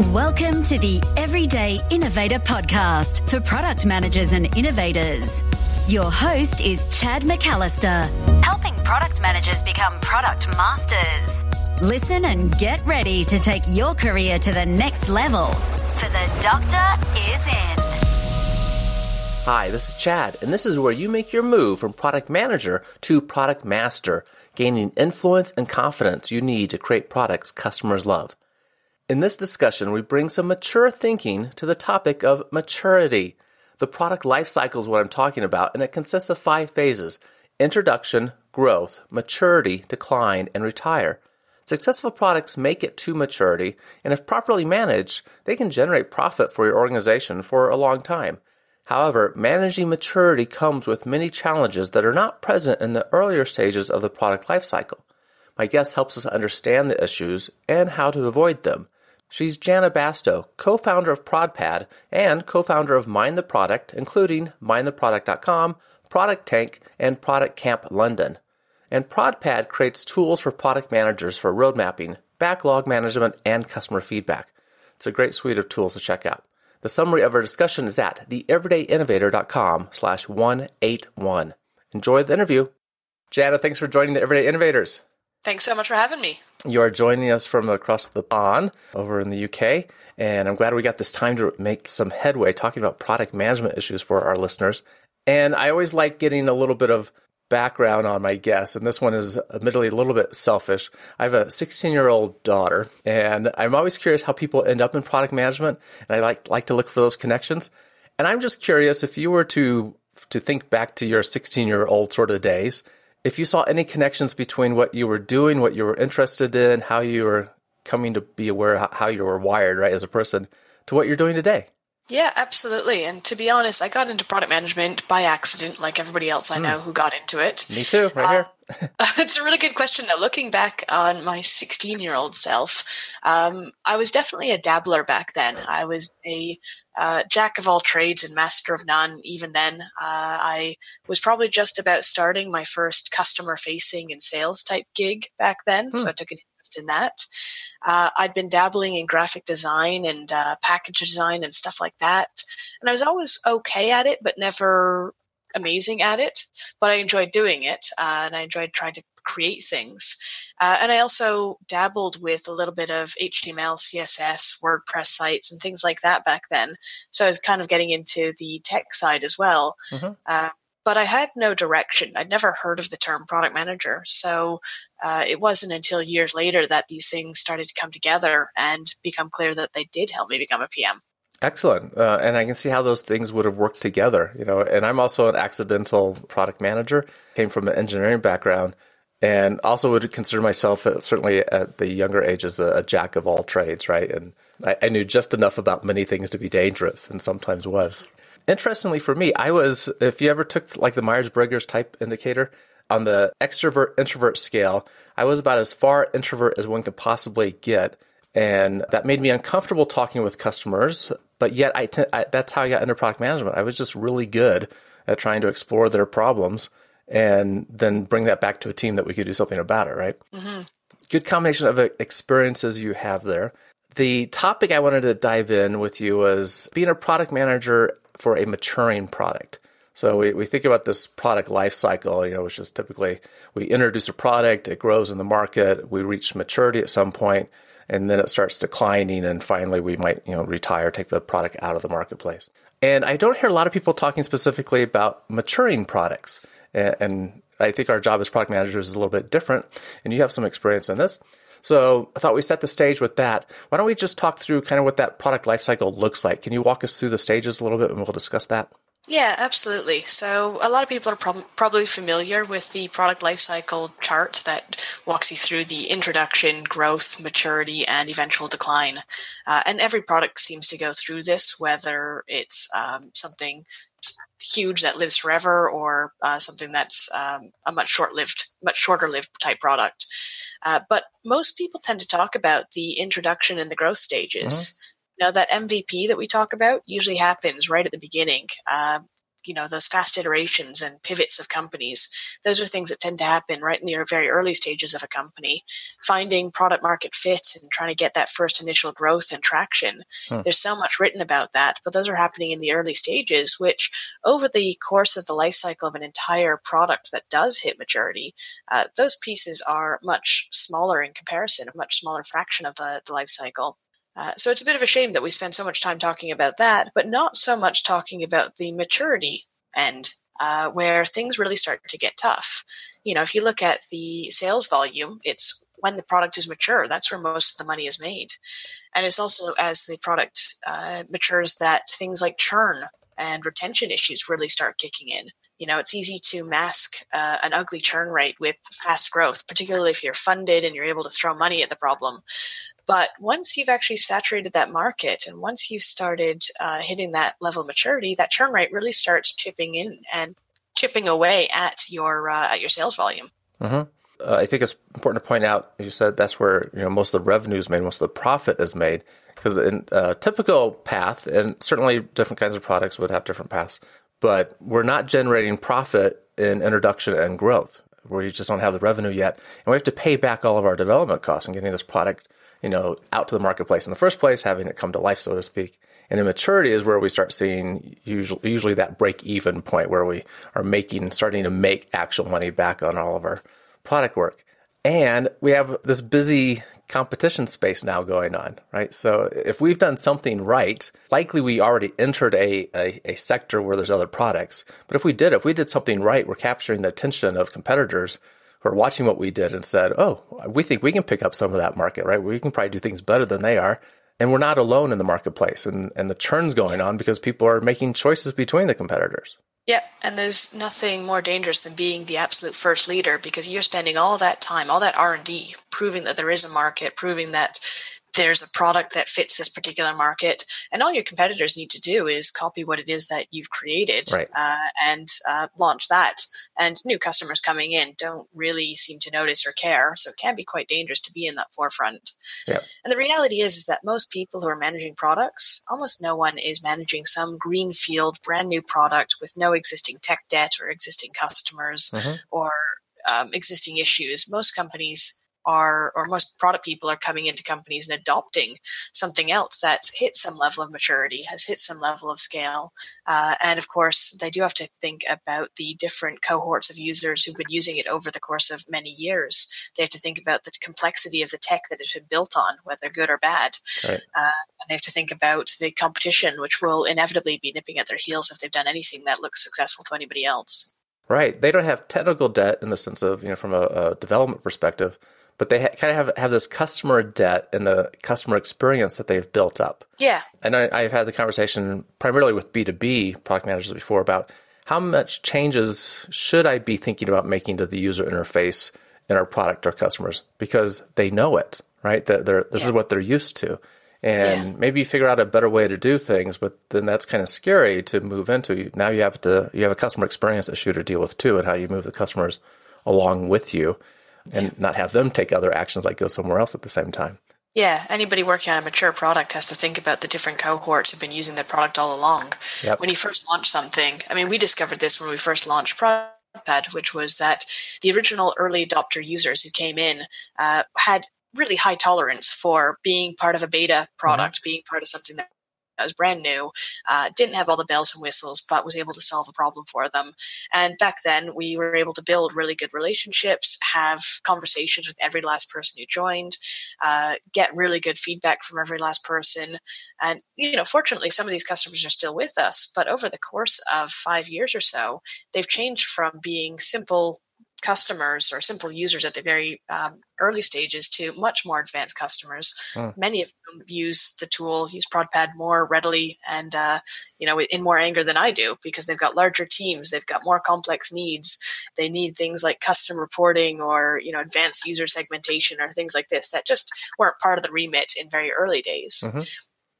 Welcome to the Everyday Innovator Podcast for product managers and innovators. Your host is Chad McAllister, helping product managers become product masters. Listen and get ready to take your career to the next level, for the doctor is in. Hi, this is Chad, and this is where you make your move from product manager to product master, gaining influence and confidence you need to create products customers love. In this discussion, we bring some mature thinking to the topic of maturity. The product life cycle is what I'm talking about, and it consists of five phases introduction, growth, maturity, decline, and retire. Successful products make it to maturity, and if properly managed, they can generate profit for your organization for a long time. However, managing maturity comes with many challenges that are not present in the earlier stages of the product life cycle. My guest helps us understand the issues and how to avoid them. She's Janna Bastow, co-founder of ProdPad and co-founder of Mind the Product, including mindtheproduct.com, ProductTank, and ProductCamp London. And ProdPad creates tools for product managers for road mapping, backlog management, and customer feedback. It's a great suite of tools to check out. The summary of our discussion is at theeverydayinnovator.com slash 181. Enjoy the interview. Janna, thanks for joining the Everyday Innovators. Thanks so much for having me. You are joining us from across the pond over in the UK, and I'm glad we got this time to make some headway talking about product management issues for our listeners. And I always like getting a little bit of background on my guests, and this one is admittedly a little bit selfish. I have a 16 year old daughter, and I'm always curious how people end up in product management, and I like like to look for those connections. And I'm just curious if you were to to think back to your 16 year old sort of days if you saw any connections between what you were doing, what you were interested in, how you were coming to be aware how you were wired, right, as a person, to what you're doing today. Yeah, absolutely. And to be honest, I got into product management by accident, like everybody else I hmm. know who got into it. Me too, right uh, here. it's a really good question. Now, looking back on my 16 year old self, um, I was definitely a dabbler back then. I was a uh, jack of all trades and master of none. Even then, uh, I was probably just about starting my first customer facing and sales type gig back then. Hmm. So I took an interest in that. Uh, I'd been dabbling in graphic design and uh, package design and stuff like that. And I was always okay at it, but never amazing at it, but I enjoyed doing it uh, and I enjoyed trying to create things. Uh, and I also dabbled with a little bit of HTML, CSS, WordPress sites, and things like that back then. So I was kind of getting into the tech side as well. Mm-hmm. Uh, but I had no direction. I'd never heard of the term product manager. So uh, it wasn't until years later that these things started to come together and become clear that they did help me become a PM. Excellent. Uh, and I can see how those things would have worked together, you know, and I'm also an accidental product manager, came from an engineering background and also would consider myself uh, certainly at the younger age as a, a jack of all trades, right? And I, I, knew just enough about many things to be dangerous and sometimes was. Interestingly for me, I was, if you ever took like the Myers-Briggs type indicator, on the extrovert introvert scale, I was about as far introvert as one could possibly get. And that made me uncomfortable talking with customers but yet I, t- I that's how I got into product management. I was just really good at trying to explore their problems and then bring that back to a team that we could do something about it, right? Mm-hmm. Good combination of experiences you have there. The topic I wanted to dive in with you was being a product manager for a maturing product. So we, we think about this product life cycle, you know, which is typically we introduce a product, it grows in the market, we reach maturity at some point, and then it starts declining and finally we might you know retire take the product out of the marketplace. And i don't hear a lot of people talking specifically about maturing products. And i think our job as product managers is a little bit different and you have some experience in this. So i thought we set the stage with that. Why don't we just talk through kind of what that product lifecycle looks like? Can you walk us through the stages a little bit and we'll discuss that yeah, absolutely. So a lot of people are prob- probably familiar with the product lifecycle chart that walks you through the introduction, growth, maturity, and eventual decline. Uh, and every product seems to go through this, whether it's um, something huge that lives forever or uh, something that's um, a much short-lived, much shorter-lived type product. Uh, but most people tend to talk about the introduction and the growth stages. Mm-hmm. Now, that MVP that we talk about usually happens right at the beginning. Uh, you know those fast iterations and pivots of companies those are things that tend to happen right in the very early stages of a company finding product market fit and trying to get that first initial growth and traction hmm. there's so much written about that but those are happening in the early stages which over the course of the life cycle of an entire product that does hit maturity uh, those pieces are much smaller in comparison a much smaller fraction of the, the life cycle uh, so it's a bit of a shame that we spend so much time talking about that, but not so much talking about the maturity end, uh, where things really start to get tough. You know, if you look at the sales volume, it's when the product is mature, that's where most of the money is made. And it's also as the product uh, matures that things like churn and retention issues really start kicking in. You know, it's easy to mask uh, an ugly churn rate with fast growth, particularly if you're funded and you're able to throw money at the problem. But once you've actually saturated that market and once you've started uh, hitting that level of maturity, that churn rate really starts chipping in and chipping away at your uh, at your sales volume. Mm-hmm. Uh, I think it's important to point out. You said that's where you know most of the revenue is made, most of the profit is made. Because in a typical path, and certainly different kinds of products would have different paths, but we're not generating profit in introduction and growth, where you just don't have the revenue yet, and we have to pay back all of our development costs and getting this product you know, out to the marketplace in the first place, having it come to life, so to speak. And in maturity is where we start seeing usually, usually that break even point where we are making, starting to make actual money back on all of our product work. And we have this busy competition space now going on, right? So if we've done something right, likely we already entered a, a, a, sector where there's other products. But if we did, if we did something right, we're capturing the attention of competitors who are watching what we did and said, oh, we think we can pick up some of that market, right? We can probably do things better than they are. And we're not alone in the marketplace and, and the churn's going on because people are making choices between the competitors. Yeah, and there's nothing more dangerous than being the absolute first leader because you're spending all that time, all that R&D proving that there is a market, proving that there's a product that fits this particular market, and all your competitors need to do is copy what it is that you've created right. uh, and uh, launch that. And new customers coming in don't really seem to notice or care, so it can be quite dangerous to be in that forefront. Yep. And the reality is, is that most people who are managing products, almost no one is managing some greenfield, brand new product with no existing tech debt or existing customers mm-hmm. or um, existing issues. Most companies are, or most product people are coming into companies and adopting something else that's hit some level of maturity, has hit some level of scale. Uh, and of course, they do have to think about the different cohorts of users who've been using it over the course of many years. They have to think about the complexity of the tech that it's been built on, whether good or bad. Right. Uh, and they have to think about the competition, which will inevitably be nipping at their heels if they've done anything that looks successful to anybody else. Right. They don't have technical debt in the sense of, you know, from a, a development perspective, but they ha- kind of have, have this customer debt and the customer experience that they've built up. Yeah. And I, have had the conversation primarily with B2B product managers before about how much changes should I be thinking about making to the user interface in our product our customers because they know it, right? They're, they're, this yeah. is what they're used to. And yeah. maybe figure out a better way to do things, but then that's kind of scary to move into. Now you have to you have a customer experience issue to deal with too, and how you move the customers along with you and not have them take other actions like go somewhere else at the same time. Yeah, anybody working on a mature product has to think about the different cohorts who've been using that product all along. Yep. When you first launch something, I mean, we discovered this when we first launched ProdPad, which was that the original early adopter users who came in uh, had really high tolerance for being part of a beta product, mm-hmm. being part of something that was brand new, uh, didn't have all the bells and whistles, but was able to solve a problem for them. And back then, we were able to build really good relationships, have conversations with every last person who joined, uh, get really good feedback from every last person. And, you know, fortunately, some of these customers are still with us, but over the course of five years or so, they've changed from being simple customers or simple users at the very um, early stages to much more advanced customers. Hmm. Many of them use the tool, use ProdPad more readily and, uh, you know, in more anger than I do because they've got larger teams, they've got more complex needs. They need things like custom reporting or, you know, advanced user segmentation or things like this that just weren't part of the remit in very early days. Mm-hmm.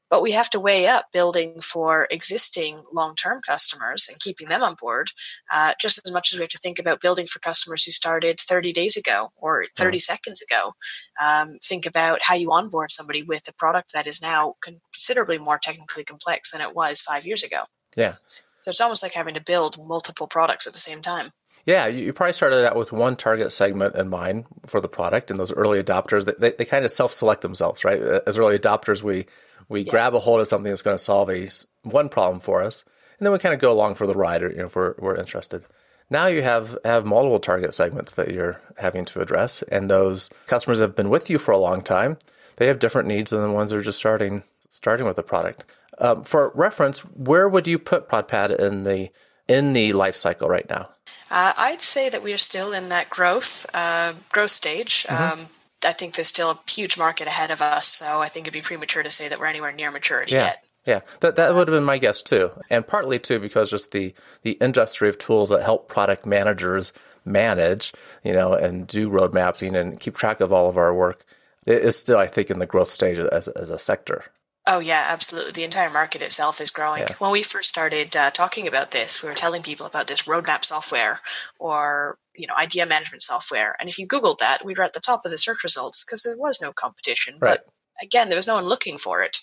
But we have to weigh up building for existing long term customers and keeping them on board uh, just as much as we have to think about building for customers who started 30 days ago or 30 mm. seconds ago. Um, think about how you onboard somebody with a product that is now considerably more technically complex than it was five years ago. Yeah. So it's almost like having to build multiple products at the same time. Yeah, you, you probably started out with one target segment in mind for the product, and those early adopters, they, they, they kind of self-select themselves, right? As early adopters, we we yeah. grab a hold of something that's going to solve a one problem for us, and then we kind of go along for the ride, or, you know, if we're, we're interested. Now you have have multiple target segments that you're having to address, and those customers have been with you for a long time. They have different needs than the ones that are just starting starting with the product. Um, for reference, where would you put ProdPad in the in the life cycle right now? Uh, I'd say that we are still in that growth uh, growth stage. Mm-hmm. Um, I think there's still a huge market ahead of us, so I think it'd be premature to say that we're anywhere near maturity yeah. yet. Yeah, that that would have been my guess too, and partly too because just the the industry of tools that help product managers manage, you know, and do road mapping and keep track of all of our work is still, I think, in the growth stage as as a sector. Oh yeah, absolutely. The entire market itself is growing. Yeah. When we first started uh, talking about this, we were telling people about this roadmap software or you know idea management software, and if you Googled that, we were at the top of the search results because there was no competition. Right. But again, there was no one looking for it.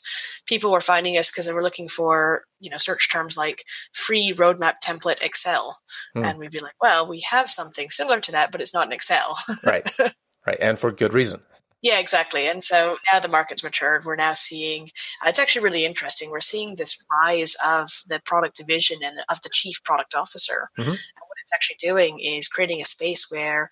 People were finding us because they were looking for, you know, search terms like free roadmap template Excel. Mm. And we'd be like, well, we have something similar to that, but it's not an Excel. right. Right. And for good reason. Yeah, exactly. And so now the market's matured. We're now seeing, uh, it's actually really interesting. We're seeing this rise of the product division and of the chief product officer. Mm-hmm. And what it's actually doing is creating a space where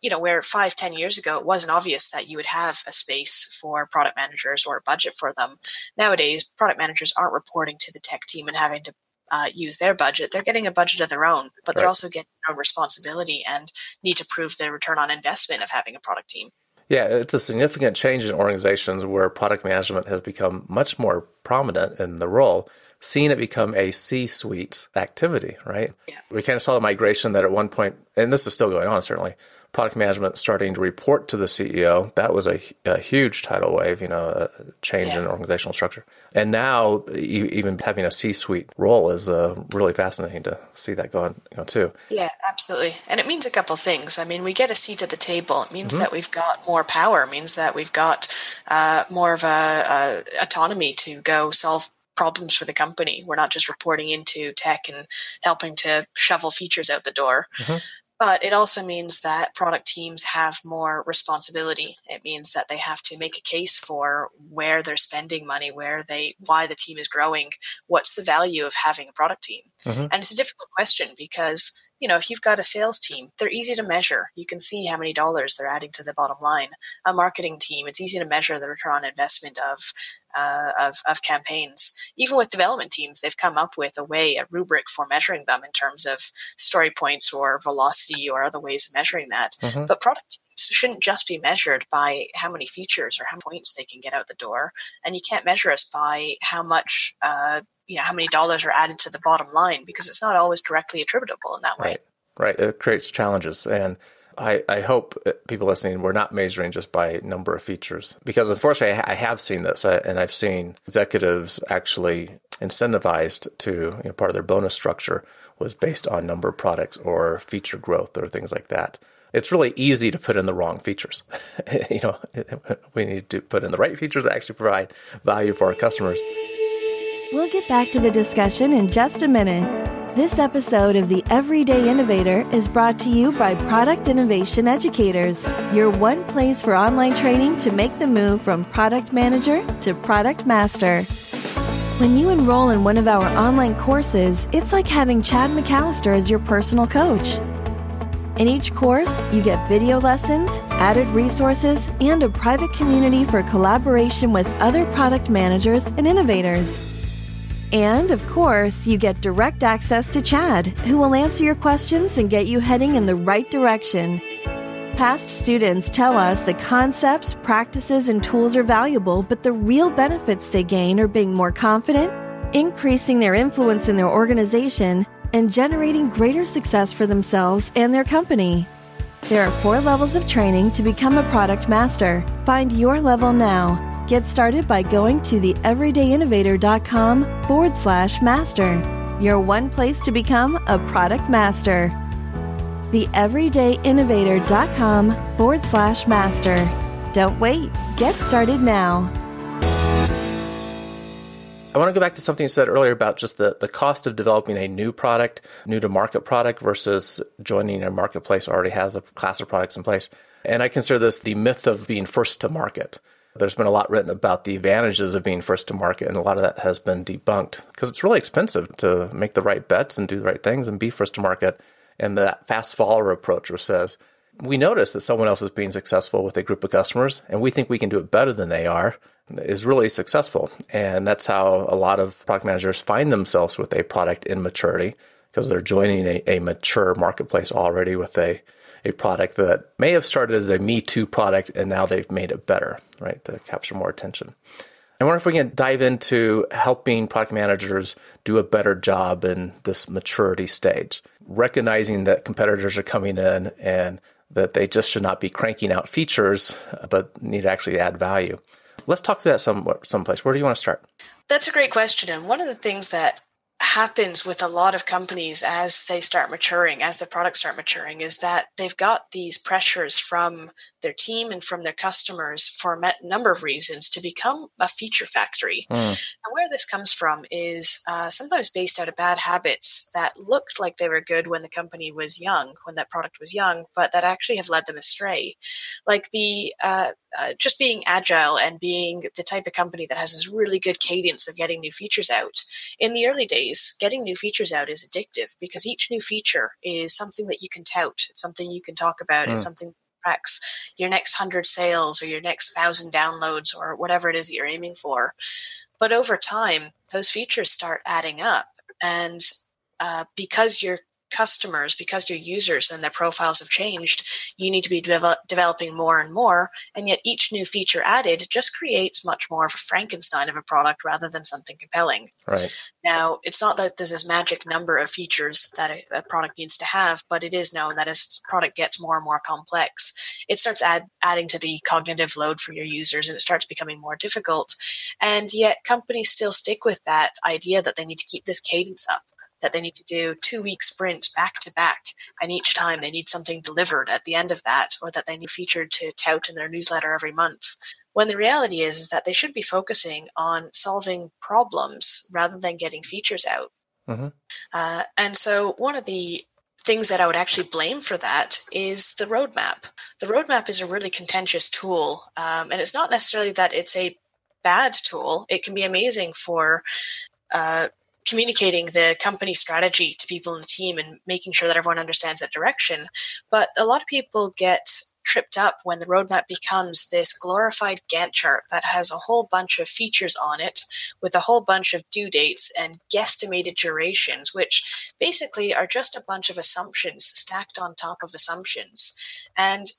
you know, where five, ten years ago, it wasn't obvious that you would have a space for product managers or a budget for them. Nowadays, product managers aren't reporting to the tech team and having to uh, use their budget. They're getting a budget of their own, but they're also getting their own responsibility and need to prove their return on investment of having a product team. Yeah, it's a significant change in organizations where product management has become much more prominent in the role seeing it become a C suite activity, right? Yeah. We kind of saw the migration that at one point, and this is still going on certainly, product management starting to report to the CEO. That was a, a huge tidal wave, you know, a change yeah. in organizational structure. And now, even having a C suite role is uh, really fascinating to see that going you know, too. Yeah, absolutely. And it means a couple things. I mean, we get a seat at the table. It means mm-hmm. that we've got more power. It means that we've got uh, more of a, a autonomy to go solve problems for the company. We're not just reporting into tech and helping to shovel features out the door. Mm-hmm. But it also means that product teams have more responsibility. It means that they have to make a case for where they're spending money, where they, why the team is growing, what's the value of having a product team. Mm-hmm. And it's a difficult question because you know, if you've got a sales team, they're easy to measure. You can see how many dollars they're adding to the bottom line. A marketing team, it's easy to measure the return on investment of uh, of, of campaigns. Even with development teams, they've come up with a way, a rubric for measuring them in terms of story points or velocity or other ways of measuring that. Mm-hmm. But product shouldn't just be measured by how many features or how many points they can get out the door. And you can't measure us by how much uh, you know how many dollars are added to the bottom line because it's not always directly attributable in that way. Right, right. It creates challenges, and I, I hope people listening we're not measuring just by number of features because unfortunately I have seen this uh, and I've seen executives actually incentivized to you know, part of their bonus structure was based on number of products or feature growth or things like that. It's really easy to put in the wrong features. you know, we need to put in the right features that actually provide value for our customers. We'll get back to the discussion in just a minute. This episode of The Everyday Innovator is brought to you by Product Innovation Educators, your one place for online training to make the move from product manager to product master. When you enroll in one of our online courses, it's like having Chad McAllister as your personal coach. In each course, you get video lessons, added resources, and a private community for collaboration with other product managers and innovators. And, of course, you get direct access to Chad, who will answer your questions and get you heading in the right direction. Past students tell us the concepts, practices, and tools are valuable, but the real benefits they gain are being more confident, increasing their influence in their organization, and generating greater success for themselves and their company. There are four levels of training to become a product master. Find your level now Get started by going to theeverydayinnovator.com forward slash master, your one place to become a product master. Theeverydayinnovator.com forward slash master. Don't wait, get started now. I want to go back to something you said earlier about just the, the cost of developing a new product, new to market product versus joining a marketplace already has a class of products in place. And I consider this the myth of being first to market. There's been a lot written about the advantages of being first to market, and a lot of that has been debunked because it's really expensive to make the right bets and do the right things and be first to market. And that fast follower approach, which says, we notice that someone else is being successful with a group of customers, and we think we can do it better than they are, is really successful. And that's how a lot of product managers find themselves with a product in maturity because they're joining a, a mature marketplace already with a a product that may have started as a Me Too product and now they've made it better, right, to capture more attention. I wonder if we can dive into helping product managers do a better job in this maturity stage, recognizing that competitors are coming in and that they just should not be cranking out features, but need to actually add value. Let's talk to that some someplace. Where do you want to start? That's a great question. And one of the things that happens with a lot of companies as they start maturing, as the products start maturing, is that they've got these pressures from their team and from their customers for a number of reasons to become a feature factory. Mm. And where this comes from is uh, sometimes based out of bad habits that looked like they were good when the company was young, when that product was young, but that actually have led them astray. Like the uh, uh, just being agile and being the type of company that has this really good cadence of getting new features out. In the early days, getting new features out is addictive because each new feature is something that you can tout, it's something you can talk about, mm. it's something tracks your next hundred sales or your next thousand downloads or whatever it is that you're aiming for. But over time, those features start adding up. And uh, because you're customers, because your users and their profiles have changed, you need to be developing more and more. And yet each new feature added just creates much more of a Frankenstein of a product rather than something compelling. Right. Now, it's not that there's this magic number of features that a, a product needs to have, but it is known that as product gets more and more complex, it starts add, adding to the cognitive load for your users and it starts becoming more difficult. And yet companies still stick with that idea that they need to keep this cadence up that they need to do two week sprints back to back. And each time they need something delivered at the end of that, or that they need featured to tout in their newsletter every month. When the reality is, is that they should be focusing on solving problems rather than getting features out. Mm-hmm. Uh, and so one of the things that I would actually blame for that is the roadmap. The roadmap is a really contentious tool, um, and it's not necessarily that it's a bad tool. It can be amazing for uh, communicating the company strategy to people in the team and making sure that everyone understands that direction. But a lot of people get tripped up when the roadmap becomes this glorified Gantt chart that has a whole bunch of features on it with a whole bunch of due dates and guesstimated durations, which basically are just a bunch of assumptions stacked on top of assumptions. And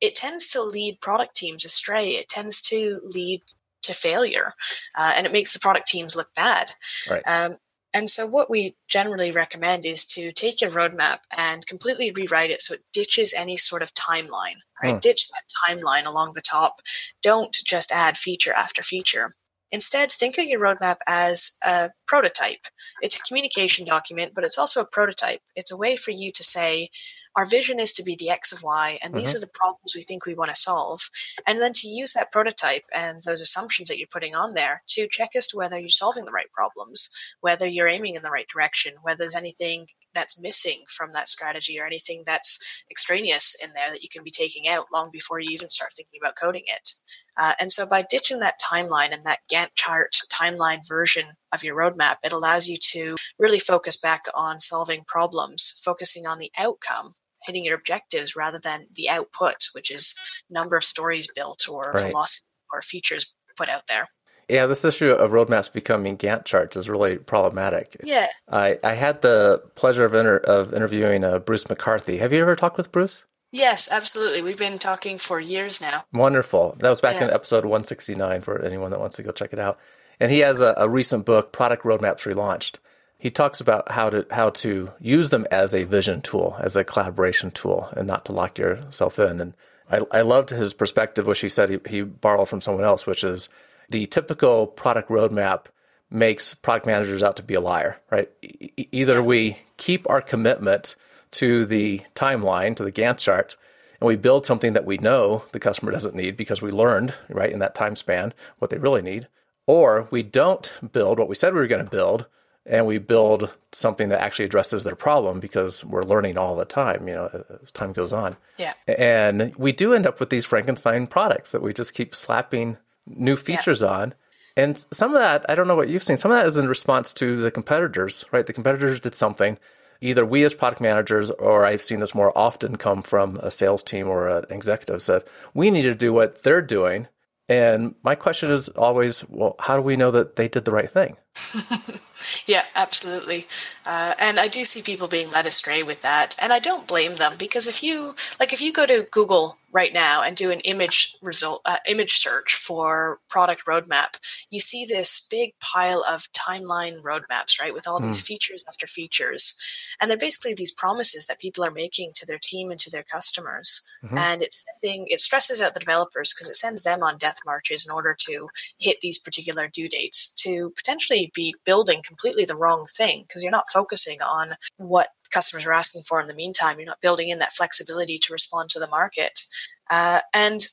it tends to lead product teams astray. It tends to lead to failure, uh, and it makes the product teams look bad. Right. Um, and so, what we generally recommend is to take your roadmap and completely rewrite it so it ditches any sort of timeline, right? Hmm. Ditch that timeline along the top. Don't just add feature after feature. Instead, think of your roadmap as a prototype. It's a communication document, but it's also a prototype. It's a way for you to say, our vision is to be the X of Y, and mm-hmm. these are the problems we think we want to solve. And then to use that prototype and those assumptions that you're putting on there to check as to whether you're solving the right problems, whether you're aiming in the right direction, whether there's anything that's missing from that strategy or anything that's extraneous in there that you can be taking out long before you even start thinking about coding it. Uh, and so by ditching that timeline and that Gantt chart timeline version of your roadmap, it allows you to really focus back on solving problems, focusing on the outcome hitting your objectives rather than the output, which is number of stories built or right. velocity or features put out there. Yeah, this issue of roadmaps becoming Gantt charts is really problematic. Yeah. I, I had the pleasure of, inter- of interviewing uh, Bruce McCarthy. Have you ever talked with Bruce? Yes, absolutely. We've been talking for years now. Wonderful. That was back yeah. in episode 169 for anyone that wants to go check it out. And he has a, a recent book, Product Roadmaps Relaunched he talks about how to how to use them as a vision tool, as a collaboration tool, and not to lock yourself in. And I, I loved his perspective, which he said he, he borrowed from someone else, which is the typical product roadmap makes product managers out to be a liar, right? E- either we keep our commitment to the timeline, to the Gantt chart, and we build something that we know the customer doesn't need because we learned, right, in that time span what they really need, Or we don't build what we said we were going to build, and we build something that actually addresses their problem because we're learning all the time, you know, as time goes on. Yeah. And we do end up with these Frankenstein products that we just keep slapping new features yeah. on. And some of that, I don't know what you've seen, some of that is in response to the competitors, right? The competitors did something. Either we as product managers, or I've seen this more often come from a sales team or an executive said, we need to do what they're doing. And my question is always, well, how do we know that they did the right thing? Yeah, absolutely. Uh, and I do see people being led astray with that. And I don't blame them because if you, like, if you go to Google right now and do an image result, uh, image search for product roadmap, you see this big pile of timeline roadmaps, right? With all mm. these hmm. features after features. And they're basically these promises that people are making to their team and to their customers. Mm-hmm. And it's sending, it stresses out the developers because it sends them on death marches in order to hit these particular due dates to potentially be building completely the wrong thing because you're not focusing on what customers are asking for in the meantime. You're not building in that flexibility to respond to the market. Uh, and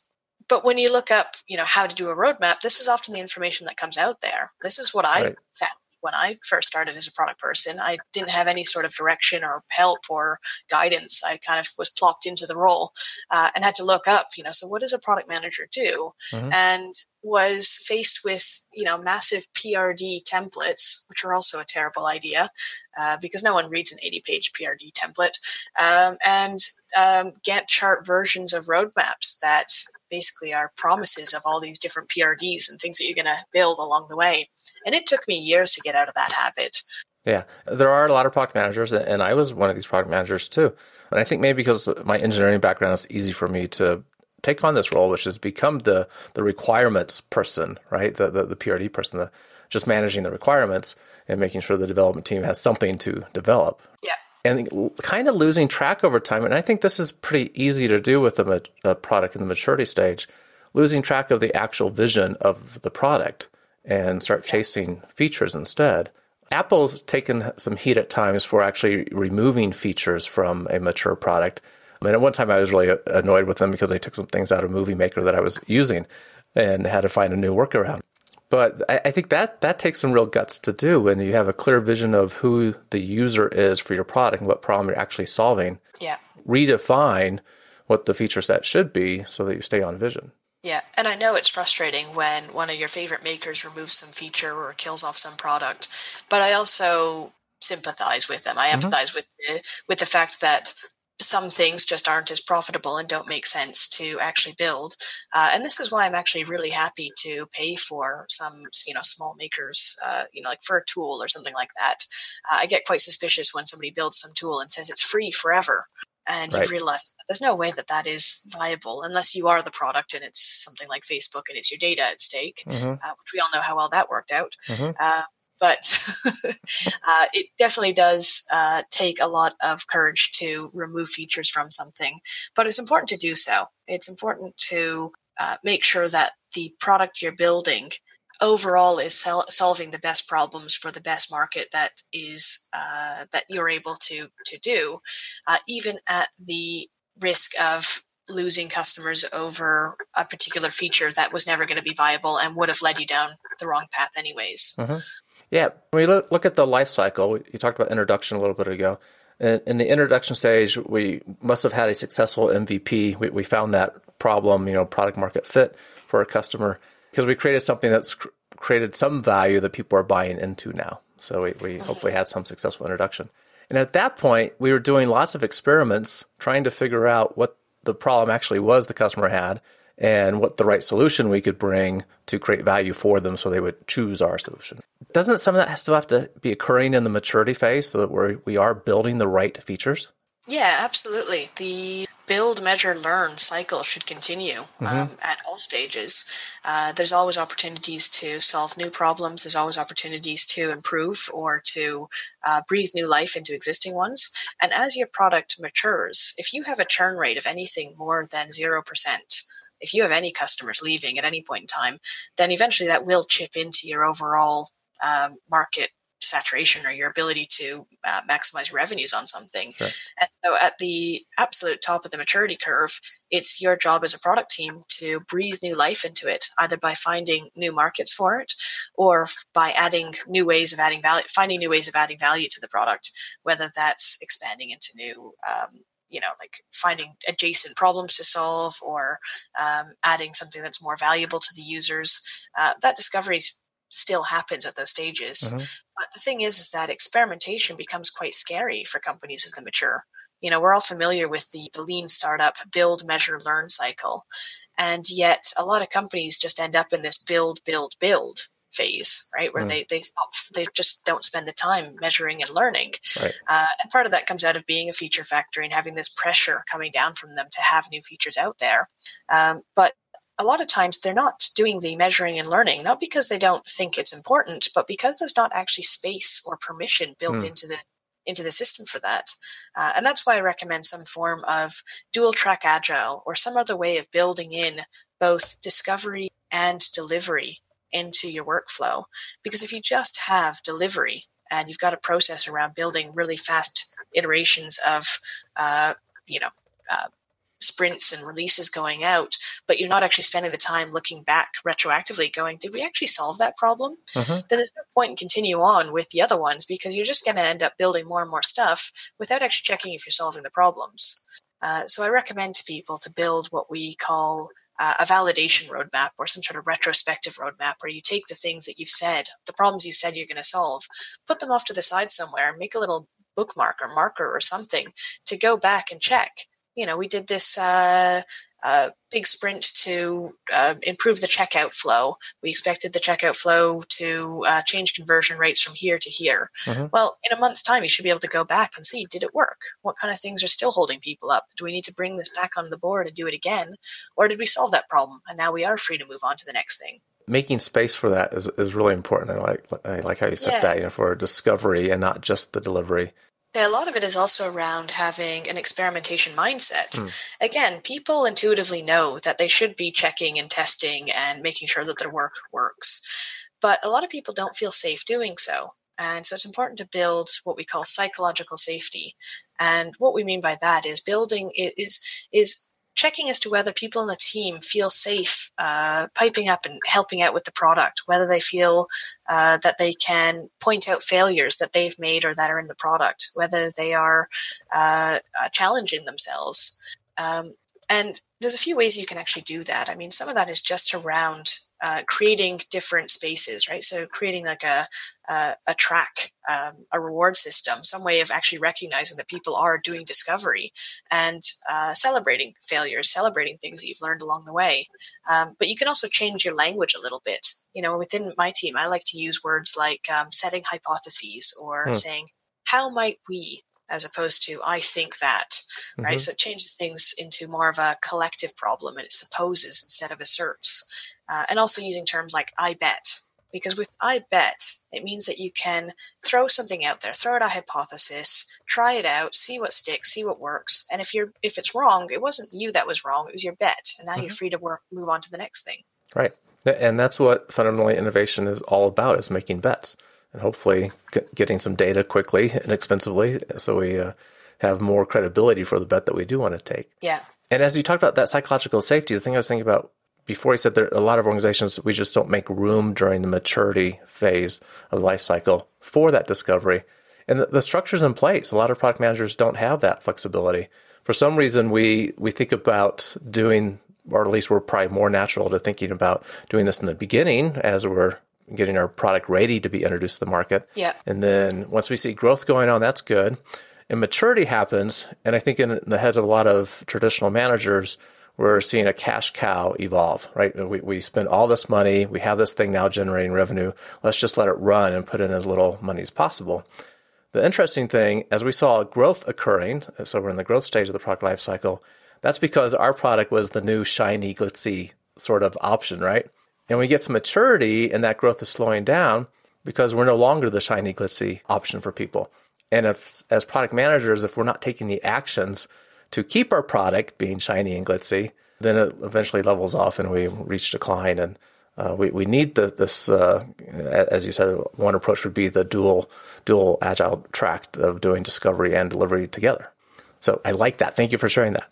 but when you look up, you know, how to do a roadmap, this is often the information that comes out there. This is what I right. found when I first started as a product person. I didn't have any sort of direction or help or guidance. I kind of was plopped into the role uh, and had to look up, you know, so what does a product manager do? Mm-hmm. And was faced with, you know, massive PRD templates, which are also a terrible idea uh, because no one reads an 80 page PRD template, um, and um, Gantt chart versions of roadmaps that basically are promises of all these different PRDs and things that you're going to build along the way. And it took me years to get out of that habit. Yeah, there are a lot of product managers, and I was one of these product managers too. And I think maybe because my engineering background is easy for me to take on this role, which has become the the requirements person, right? The the, the PRD person, the just managing the requirements and making sure the development team has something to develop. Yeah. And kind of losing track over time. And I think this is pretty easy to do with a, a product in the maturity stage, losing track of the actual vision of the product and start chasing features instead. Apple's taken some heat at times for actually removing features from a mature product. I mean, at one time I was really annoyed with them because they took some things out of Movie Maker that I was using and had to find a new workaround. But I, I think that that takes some real guts to do when you have a clear vision of who the user is for your product and what problem you're actually solving. Yeah. Redefine what the feature set should be so that you stay on vision. Yeah, and I know it's frustrating when one of your favorite makers removes some feature or kills off some product, but I also sympathize with them. I mm-hmm. empathize with the, with the fact that some things just aren't as profitable and don't make sense to actually build. Uh, and this is why I'm actually really happy to pay for some, you know, small makers, uh, you know, like for a tool or something like that. Uh, I get quite suspicious when somebody builds some tool and says it's free forever and right. you realize there's no way that that is viable unless you are the product and it's something like Facebook and it's your data at stake, mm-hmm. uh, which we all know how well that worked out. Mm-hmm. Uh, but uh, it definitely does uh, take a lot of courage to remove features from something. But it's important to do so. It's important to uh, make sure that the product you're building overall is sol- solving the best problems for the best market that is uh, that you're able to to do, uh, even at the risk of losing customers over a particular feature that was never going to be viable and would have led you down the wrong path anyways. Mm-hmm. Yeah, when we look, look at the life cycle, you talked about introduction a little bit ago. In, in the introduction stage, we must have had a successful MVP. We, we found that problem, you know, product market fit for a customer because we created something that's cr- created some value that people are buying into now. So we, we uh-huh. hopefully had some successful introduction. And at that point, we were doing lots of experiments trying to figure out what the problem actually was the customer had and what the right solution we could bring to create value for them so they would choose our solution. Doesn't some of that still have to be occurring in the maturity phase so that we're, we are building the right features? Yeah, absolutely. The build, measure, learn cycle should continue mm-hmm. um, at all stages. Uh, there's always opportunities to solve new problems. There's always opportunities to improve or to uh, breathe new life into existing ones. And as your product matures, if you have a churn rate of anything more than 0%, if you have any customers leaving at any point in time, then eventually that will chip into your overall um, market saturation or your ability to uh, maximize revenues on something. Sure. And so at the absolute top of the maturity curve, it's your job as a product team to breathe new life into it, either by finding new markets for it or by adding new ways of adding value, finding new ways of adding value to the product, whether that's expanding into new um, you know, like finding adjacent problems to solve or um, adding something that's more valuable to the users. Uh, that discovery still happens at those stages. Mm-hmm. But the thing is, is that experimentation becomes quite scary for companies as they mature. You know, we're all familiar with the, the lean startup build, measure, learn cycle. And yet a lot of companies just end up in this build, build, build phase, right? Where mm. they they stop, they just don't spend the time measuring and learning. Right. Uh, and part of that comes out of being a feature factory and having this pressure coming down from them to have new features out there. Um, but a lot of times they're not doing the measuring and learning, not because they don't think it's important, but because there's not actually space or permission built mm. into the into the system for that. Uh, and that's why I recommend some form of dual track agile or some other way of building in both discovery and delivery into your workflow. Because if you just have delivery and you've got a process around building really fast iterations of, uh, you know, uh, sprints and releases going out, but you're not actually spending the time looking back retroactively going, did we actually solve that problem? Uh-huh. Then there's no point in continue on with the other ones because you're just going to end up building more and more stuff without actually checking if you're solving the problems. Uh, so I recommend to people to build what we call uh, a validation roadmap or some sort of retrospective roadmap where you take the things that you've said, the problems you've said you're going to solve, put them off to the side somewhere, make a little bookmark or marker or something to go back and check. You know, we did this uh, a big sprint to uh, improve the checkout flow. We expected the checkout flow to uh, change conversion rates from here to here. Mm-hmm. Well, in a month's time, you should be able to go back and see did it work? What kind of things are still holding people up? Do we need to bring this back on the board and do it again? Or did we solve that problem and now we are free to move on to the next thing? Making space for that is, is really important. I like I like how you said yeah. that, you know, for discovery and not just the delivery a lot of it is also around having an experimentation mindset. Mm. Again, people intuitively know that they should be checking and testing and making sure that their work works. But a lot of people don't feel safe doing so. And so it's important to build what we call psychological safety. And what we mean by that is building is is checking as to whether people in the team feel safe uh, piping up and helping out with the product, whether they feel uh, that they can point out failures that they've made or that are in the product, whether they are uh, uh challenging themselves. Um, and there's a few ways you can actually do that. I mean, some of that is just around uh, creating different spaces, right? So creating like a a, a track, um, a reward system, some way of actually recognizing that people are doing discovery and uh, celebrating failures, celebrating things that you've learned along the way. Um, but you can also change your language a little bit. You know, within my team, I like to use words like um, setting hypotheses or hmm. saying, "How might we?" As opposed to I think that, right? Mm-hmm. So it changes things into more of a collective problem and it supposes instead of asserts uh, and also using terms like I bet. Because with I bet, it means that you can throw something out there, throw out a hypothesis, try it out, see what sticks, see what works. And if you're if it's wrong, it wasn't you that was wrong; it was your bet. And now mm-hmm. you're free to work, move on to the next thing. Right, and that's what fundamentally innovation is all about: is making bets and hopefully getting some data quickly and expensively, so we uh, have more credibility for the bet that we do want to take. Yeah. And as you talked about that psychological safety, the thing I was thinking about before you said that a lot of organizations we just don't make room during the maturity phase of the life cycle for that discovery. And the, the structure's in place. A lot of product managers don't have that flexibility. For some reason, we we think about doing, or at least we're probably more natural to thinking about doing this in the beginning as we're getting our product ready to be introduced to the market. Yeah. And then once we see growth going on, that's good. And maturity happens, and I think in the heads of a lot of traditional managers, we're seeing a cash cow evolve, right? We, we spend all this money. We have this thing now generating revenue. Let's just let it run and put in as little money as possible. The interesting thing, as we saw growth occurring, so we're in the growth stage of the product life cycle, that's because our product was the new shiny, glitzy sort of option, right? And we get to maturity and that growth is slowing down because we're no longer the shiny, glitzy option for people. And if, as product managers, if we're not taking the actions to keep our product being shiny and glitzy, then it eventually levels off and we reach decline and Uh, we, we need the, this, uh, as you said, one approach would be the dual, dual agile track of doing discovery and delivery together. So I like that. Thank you for sharing that.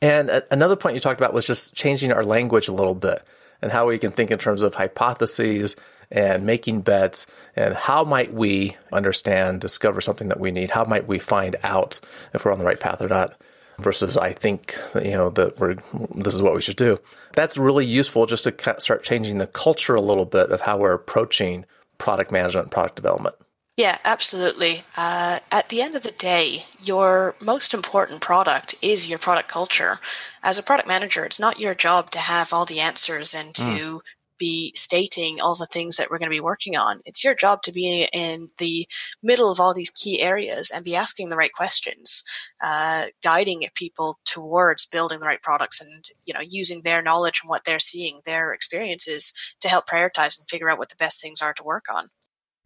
And another point you talked about was just changing our language a little bit and how we can think in terms of hypotheses and making bets and how might we understand, discover something that we need? How might we find out if we're on the right path or not? Versus, I think you know that we're this is what we should do. That's really useful just to start changing the culture a little bit of how we're approaching product management, and product development. Yeah, absolutely. Uh, at the end of the day, your most important product is your product culture. As a product manager, it's not your job to have all the answers and to mm. be stating all the things that we're going to be working on. It's your job to be in the middle of all these key areas and be asking the right questions, uh, guiding people towards building the right products and, you know, using their knowledge and what they're seeing, their experiences to help prioritize and figure out what the best things are to work on.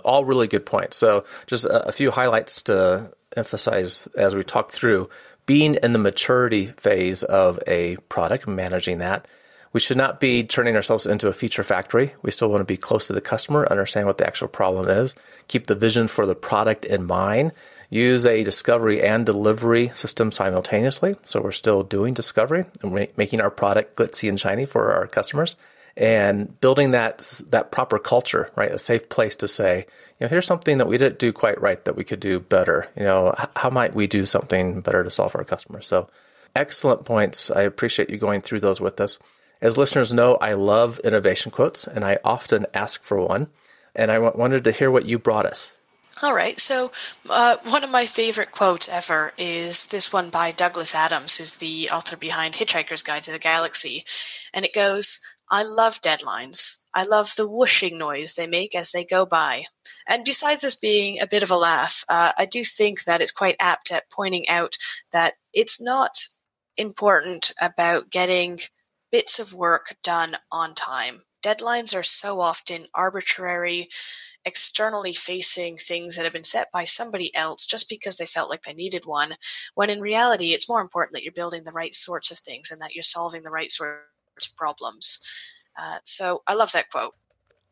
All really good points. So, just a, a few highlights to emphasize as we talk through being in the maturity phase of a product, managing that. We should not be turning ourselves into a feature factory. We still want to be close to the customer, understand what the actual problem is, keep the vision for the product in mind, use a discovery and delivery system simultaneously. So we're still doing discovery and making our product glitzy and shiny for our customers and building that that proper culture, right? A safe place to say, you know, here's something that we didn't do quite right that we could do better. You know, how might we do something better to solve our customers? So, excellent points. I appreciate you going through those with us. As listeners know, I love innovation quotes, and I often ask for one. And I wanted to hear what you brought us. All right. So, uh, one of my favorite quotes ever is this one by Douglas Adams, who's the author behind Hitchhiker's Guide to the Galaxy. And it goes, I love deadlines. I love the whooshing noise they make as they go by. And besides this being a bit of a laugh, uh, I do think that it's quite apt at pointing out that it's not important about getting bits of work done on time. Deadlines are so often arbitrary, externally facing things that have been set by somebody else just because they felt like they needed one, when in reality, it's more important that you're building the right sorts of things and that you're solving the right sorts problems. Uh, so I love that quote.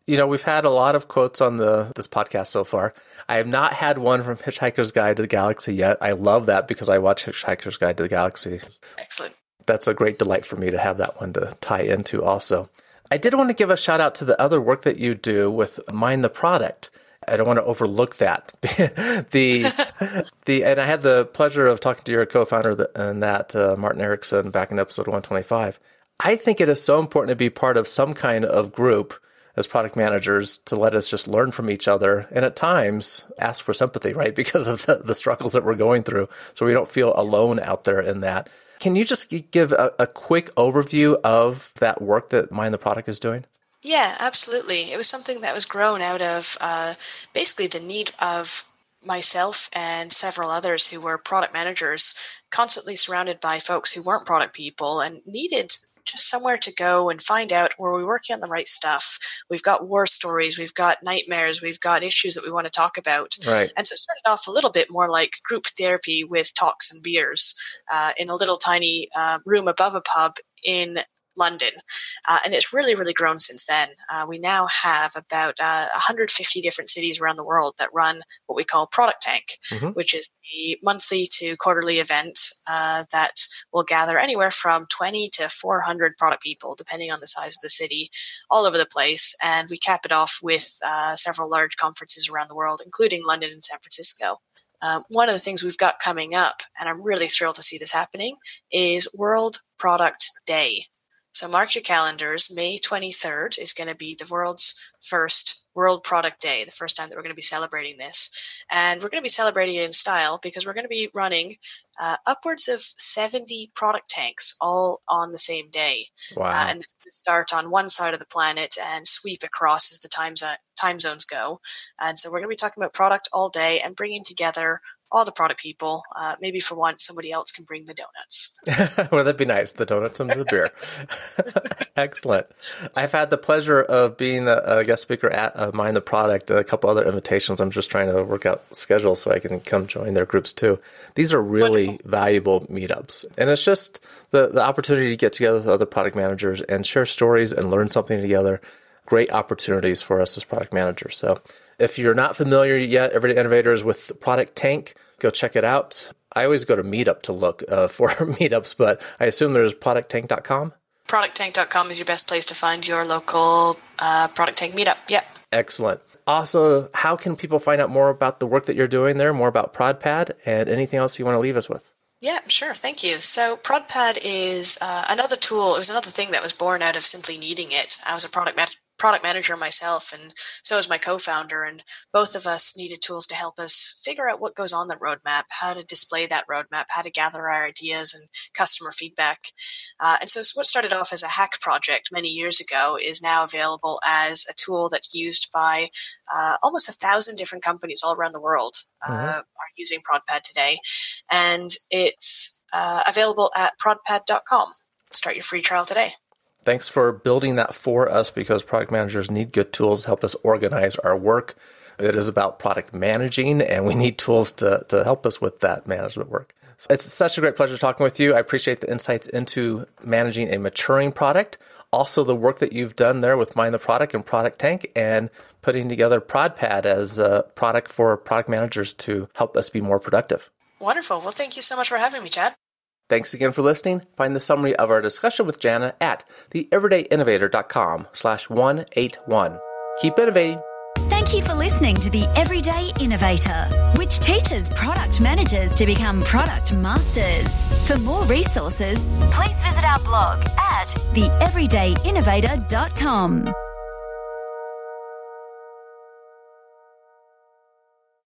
You know, we've had a lot of quotes on the this podcast so far. I have not had one from Hitchhiker's Guide to the Galaxy yet. I love that because I watch Hitchhiker's Guide to the Galaxy. Excellent. That's a great delight for me to have that one to tie into also. I did want to give a shout out to the other work that you do with Mind the Product. I don't want to overlook that. the the and I had the pleasure of talking to your co-founder and that uh, Martin Eriksson back in episode 125. I think it is so important to be part of some kind of group as product managers to let us just learn from each other and at times ask for sympathy, right? Because of the, the struggles that we're going through. So we don't feel alone out there in that. Can you just give a, a quick overview of that work that Mind the Product is doing? Yeah, absolutely. It was something that was grown out of uh, basically the need of myself and several others who were product managers constantly surrounded by folks who weren't product people and needed just somewhere to go and find out were we working on the right stuff. We've got war stories, we've got nightmares, we've got issues that we want to talk about. Right. And so it started off a little bit more like group therapy with talks and beers uh, in a little tiny uh, room above a pub in London. Uh, and it's really, really grown since then. Uh, we now have about uh, 150 different cities around the world that run what we call ProductTank, mm-hmm. which is the monthly to quarterly event uh, that will gather anywhere from 20 to 400 product people, depending on the size of the city, all over the place. And we cap it off with uh, several large conferences around the world, including London and San Francisco. Um, one of the things we've got coming up, and I'm really thrilled to see this happening, is World Product Day. So mark your calendars. May 23rd is going to be the world's first World Product Day, the first time that we're going to be celebrating this. And we're going to be celebrating it in style because we're going to be running uh, upwards of 70 ProductTanks all on the same day. Wow. Uh, and start on one side of the planet and sweep across as the time, zo- time zones go. And so we're going to be talking about product all day and bringing together all the product people. Uh, maybe for once, somebody else can bring the donuts. well, that'd be nice. The donuts and the beer. Excellent. I've had the pleasure of being a, a guest speaker at uh, Mind the Product, a couple other invitations. I'm just trying to work out schedules so I can come join their groups too. These are really Wonderful. valuable meetups. And it's just the, the opportunity to get together with other product managers and share stories and learn something together. great opportunities for us as product managers. So if you're not familiar yet, Everyday Innovators with ProductTank, go check it out. I always go to Meetup to look uh, for meetups, but I assume there's producttank.com. Producttank.com is your best place to find your local uh, ProductTank meetup. Yep. Excellent. Also, how can people find out more about the work that you're doing there, more about ProdPad, and anything else you want to leave us with? Yeah, sure. Thank you. So ProdPad is uh, another tool. It was another thing that was born out of simply needing it. I was a product product manager myself, and so is my co-founder. And both of us needed tools to help us figure out what goes on the roadmap, how to display that roadmap, how to gather our ideas and customer feedback. Uh, and so what started off as a hack project many years ago is now available as a tool that's used by uh, almost a thousand different companies all around the world uh, mm-hmm. are using ProdPad today, and it's uh, available at prodpad.com. Start your free trial today. Thanks for building that for us because product managers need good tools to help us organize our work. It is about product managing, and we need tools to, to help us with that management work. So it's such a great pleasure talking with you. I appreciate the insights into managing a maturing product. Also, the work that you've done there with Mind the Product and ProductTank and putting together ProdPad as a product for product managers to help us be more productive. Wonderful. Well, thank you so much for having me, Chad. Thanks again for listening. Find the summary of our discussion with Janna at theeverydayinnovator.com slash 181. Keep innovating. Thank you for listening to The Everyday Innovator, which teaches product managers to become product masters. For more resources, please visit our blog at theeverydayinnovator.com.